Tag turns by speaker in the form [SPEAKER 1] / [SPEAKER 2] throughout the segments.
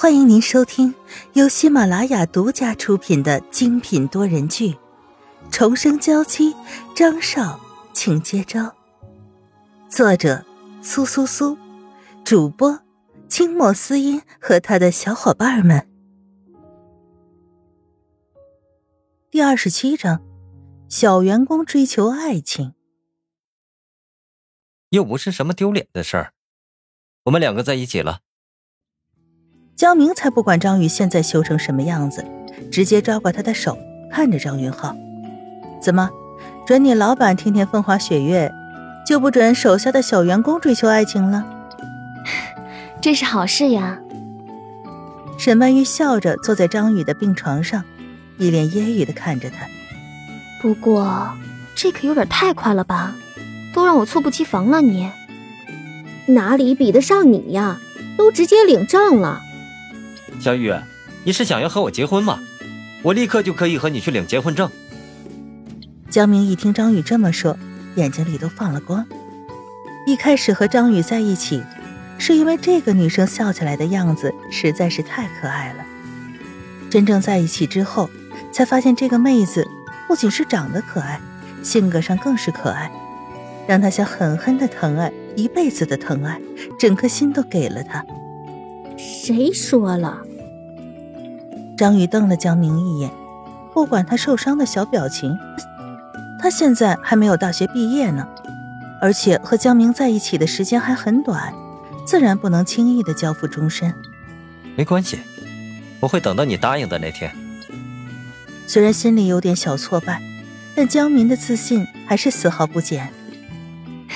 [SPEAKER 1] 欢迎您收听由喜马拉雅独家出品的精品多人剧《重生娇妻》，张少，请接招。作者：苏苏苏，主播：清末思音和他的小伙伴们。第二十七章：小员工追求爱情，
[SPEAKER 2] 又不是什么丢脸的事儿。我们两个在一起了。
[SPEAKER 1] 江明才不管张宇现在羞成什么样子，直接抓过他的手，看着张云浩：“怎么，准你老板天天风花雪月，就不准手下的小员工追求爱情了？”
[SPEAKER 3] 这是好事呀。
[SPEAKER 1] 沈曼玉笑着坐在张宇的病床上，一脸揶揄的看着他。
[SPEAKER 3] 不过，这可有点太快了吧？都让我猝不及防了，你
[SPEAKER 4] 哪里比得上你呀？都直接领证了。
[SPEAKER 2] 小雨，你是想要和我结婚吗？我立刻就可以和你去领结婚证。
[SPEAKER 1] 江明一听张宇这么说，眼睛里都放了光。一开始和张宇在一起，是因为这个女生笑起来的样子实在是太可爱了。真正在一起之后，才发现这个妹子不仅是长得可爱，性格上更是可爱，让他想狠狠的疼爱，一辈子的疼爱，整颗心都给了她。
[SPEAKER 4] 谁说了？
[SPEAKER 1] 张宇瞪了江明一眼，不管他受伤的小表情，他现在还没有大学毕业呢，而且和江明在一起的时间还很短，自然不能轻易的交付终身。
[SPEAKER 2] 没关系，我会等到你答应的那天。
[SPEAKER 1] 虽然心里有点小挫败，但江明的自信还是丝毫不减。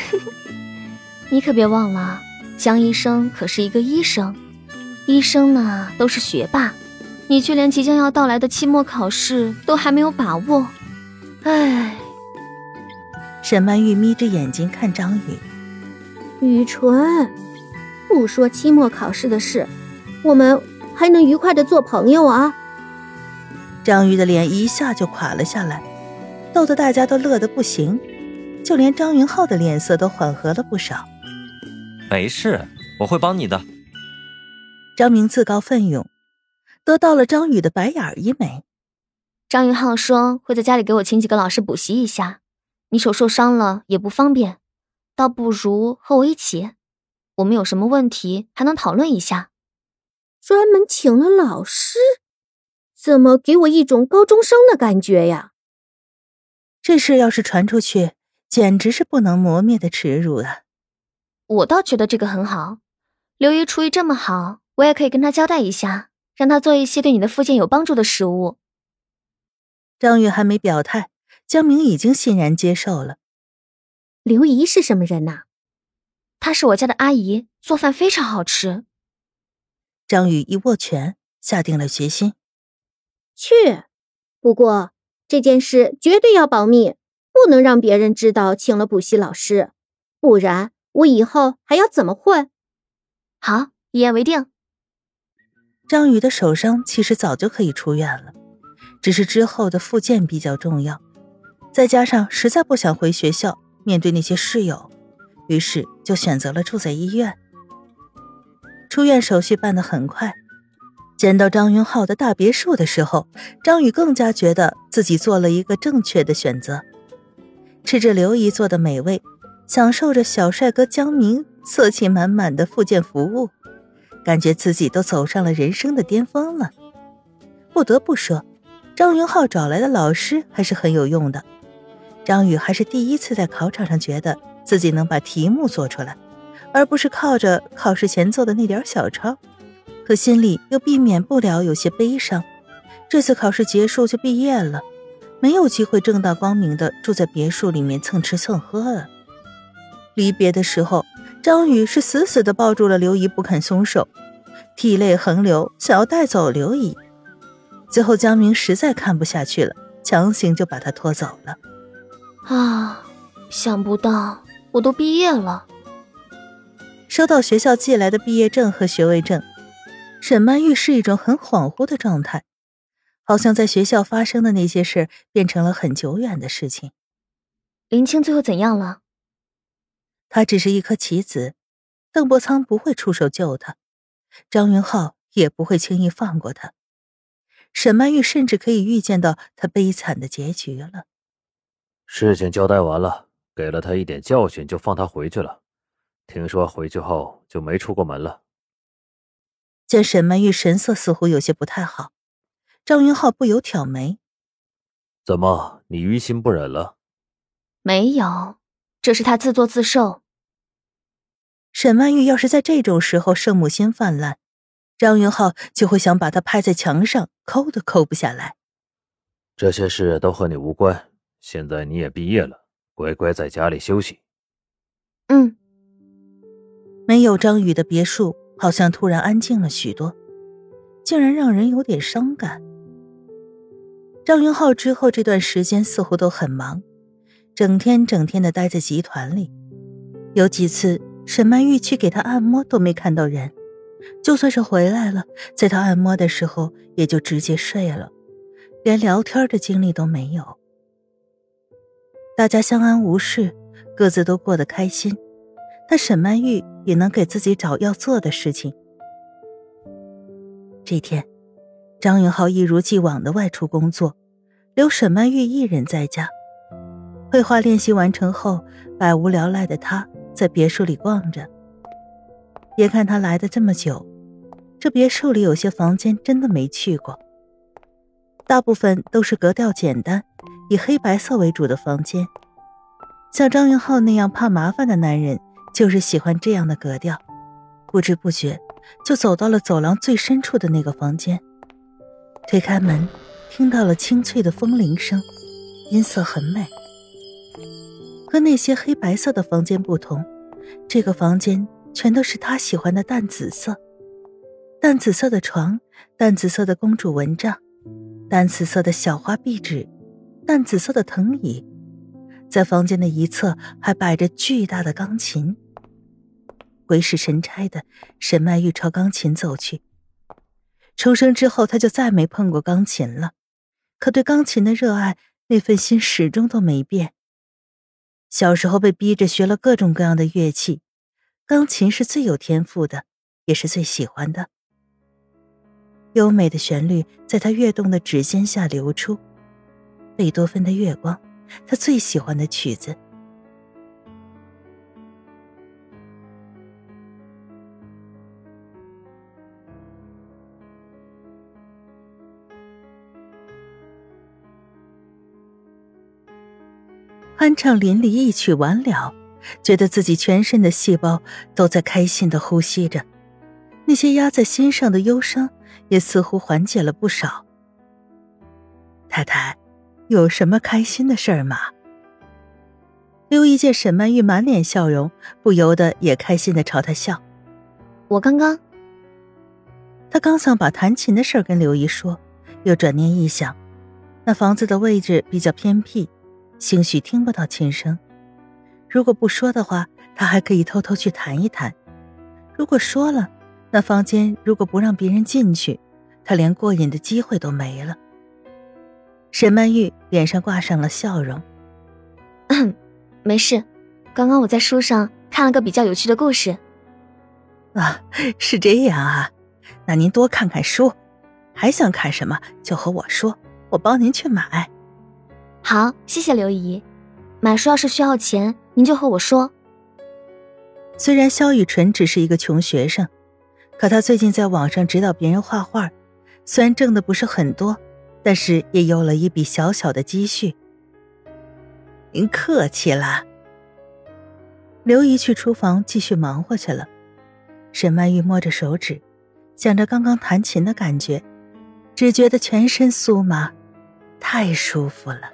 [SPEAKER 3] 你可别忘了，江医生可是一个医生，医生呢都是学霸。你却连即将要到来的期末考试都还没有把握，唉。
[SPEAKER 1] 沈曼玉眯着眼睛看张宇，
[SPEAKER 4] 雨纯，不说期末考试的事，我们还能愉快的做朋友啊？
[SPEAKER 1] 张宇的脸一下就垮了下来，逗得大家都乐得不行，就连张云浩的脸色都缓和了不少。
[SPEAKER 2] 没事，我会帮你的。
[SPEAKER 1] 张明自告奋勇。得到了张宇的白眼一枚。
[SPEAKER 3] 张云浩说会在家里给我请几个老师补习一下，你手受伤了也不方便，倒不如和我一起，我们有什么问题还能讨论一下。
[SPEAKER 4] 专门请了老师，怎么给我一种高中生的感觉呀？
[SPEAKER 1] 这事要是传出去，简直是不能磨灭的耻辱啊！
[SPEAKER 3] 我倒觉得这个很好，刘姨厨艺这么好，我也可以跟她交代一下。让他做一些对你的复健有帮助的食物。
[SPEAKER 1] 张宇还没表态，江明已经欣然接受了。
[SPEAKER 4] 刘姨是什么人呐？
[SPEAKER 3] 她是我家的阿姨，做饭非常好吃。
[SPEAKER 1] 张宇一握拳，下定了决心。
[SPEAKER 4] 去，不过这件事绝对要保密，不能让别人知道请了补习老师，不然我以后还要怎么混？
[SPEAKER 3] 好，一言为定。
[SPEAKER 1] 张宇的手伤其实早就可以出院了，只是之后的复健比较重要，再加上实在不想回学校面对那些室友，于是就选择了住在医院。出院手续办得很快，见到张云浩的大别墅的时候，张宇更加觉得自己做了一个正确的选择，吃着刘姨做的美味，享受着小帅哥江明色气满满的复健服务。感觉自己都走上了人生的巅峰了。不得不说，张云浩找来的老师还是很有用的。张宇还是第一次在考场上觉得自己能把题目做出来，而不是靠着考试前做的那点小抄。可心里又避免不了有些悲伤。这次考试结束就毕业了，没有机会正大光明的住在别墅里面蹭吃蹭喝了。离别的时候。张宇是死死的抱住了刘姨，不肯松手，涕泪横流，想要带走刘姨。最后，江明实在看不下去了，强行就把她拖走了。
[SPEAKER 3] 啊，想不到我都毕业了。
[SPEAKER 1] 收到学校寄来的毕业证和学位证，沈曼玉是一种很恍惚的状态，好像在学校发生的那些事变成了很久远的事情。
[SPEAKER 3] 林青最后怎样了？
[SPEAKER 1] 他只是一颗棋子，邓伯苍不会出手救他。张云浩也不会轻易放过他。沈曼玉甚至可以预见到他悲惨的结局了。
[SPEAKER 5] 事情交代完了，给了他一点教训，就放他回去了。听说回去后就没出过门了。
[SPEAKER 1] 见沈曼玉神色似乎有些不太好，张云浩不由挑眉：“
[SPEAKER 5] 怎么，你于心不忍了？”“
[SPEAKER 3] 没有，这是他自作自受。”
[SPEAKER 1] 沈曼玉要是在这种时候圣母心泛滥，张云浩就会想把她拍在墙上，抠都抠不下来。
[SPEAKER 5] 这些事都和你无关。现在你也毕业了，乖乖在家里休息。
[SPEAKER 3] 嗯。
[SPEAKER 1] 没有张宇的别墅好像突然安静了许多，竟然让人有点伤感。张云浩之后这段时间似乎都很忙，整天整天的待在集团里，有几次沈曼玉去给他按摩都没看到人，就算是回来了，在他按摩的时候也就直接睡了，连聊天的精力都没有。大家相安无事，各自都过得开心，但沈曼玉也能给自己找要做的事情。这天，张云浩一如既往的外出工作，留沈曼玉一人在家。绘画练习完成后，百无聊赖的他在别墅里逛着。别看他来的这么久，这别墅里有些房间真的没去过，大部分都是格调简单。以黑白色为主的房间，像张云浩那样怕麻烦的男人，就是喜欢这样的格调。不知不觉，就走到了走廊最深处的那个房间。推开门，听到了清脆的风铃声，音色很美。和那些黑白色的房间不同，这个房间全都是他喜欢的淡紫色。淡紫色的床，淡紫色的公主蚊帐，淡紫色的小花壁纸。淡紫色的藤椅，在房间的一侧还摆着巨大的钢琴。鬼使神差的，沈曼玉朝钢琴走去。重生之后，他就再没碰过钢琴了，可对钢琴的热爱，那份心始终都没变。小时候被逼着学了各种各样的乐器，钢琴是最有天赋的，也是最喜欢的。优美的旋律在他跃动的指尖下流出。贝多芬的《月光》，他最喜欢的曲子。酣畅淋漓，一曲完了，觉得自己全身的细胞都在开心的呼吸着，那些压在心上的忧伤也似乎缓解了不少。太太。有什么开心的事儿吗？刘姨见沈曼玉满脸笑容，不由得也开心的朝她笑。
[SPEAKER 3] 我刚刚，
[SPEAKER 1] 他刚想把弹琴的事儿跟刘姨说，又转念一想，那房子的位置比较偏僻，兴许听不到琴声。如果不说的话，他还可以偷偷去弹一弹；如果说了，那房间如果不让别人进去，他连过瘾的机会都没了。沈曼玉脸上挂上了笑容。
[SPEAKER 3] 没事，刚刚我在书上看了个比较有趣的故事。
[SPEAKER 1] 啊，是这样啊，那您多看看书，还想看什么就和我说，我帮您去买。
[SPEAKER 3] 好，谢谢刘姨。买书要是需要钱，您就和我说。
[SPEAKER 1] 虽然萧雨纯只是一个穷学生，可他最近在网上指导别人画画，虽然挣的不是很多。但是也有了一笔小小的积蓄。您客气了。刘姨去厨房继续忙活去了。沈曼玉摸着手指，想着刚刚弹琴的感觉，只觉得全身酥麻，太舒服了。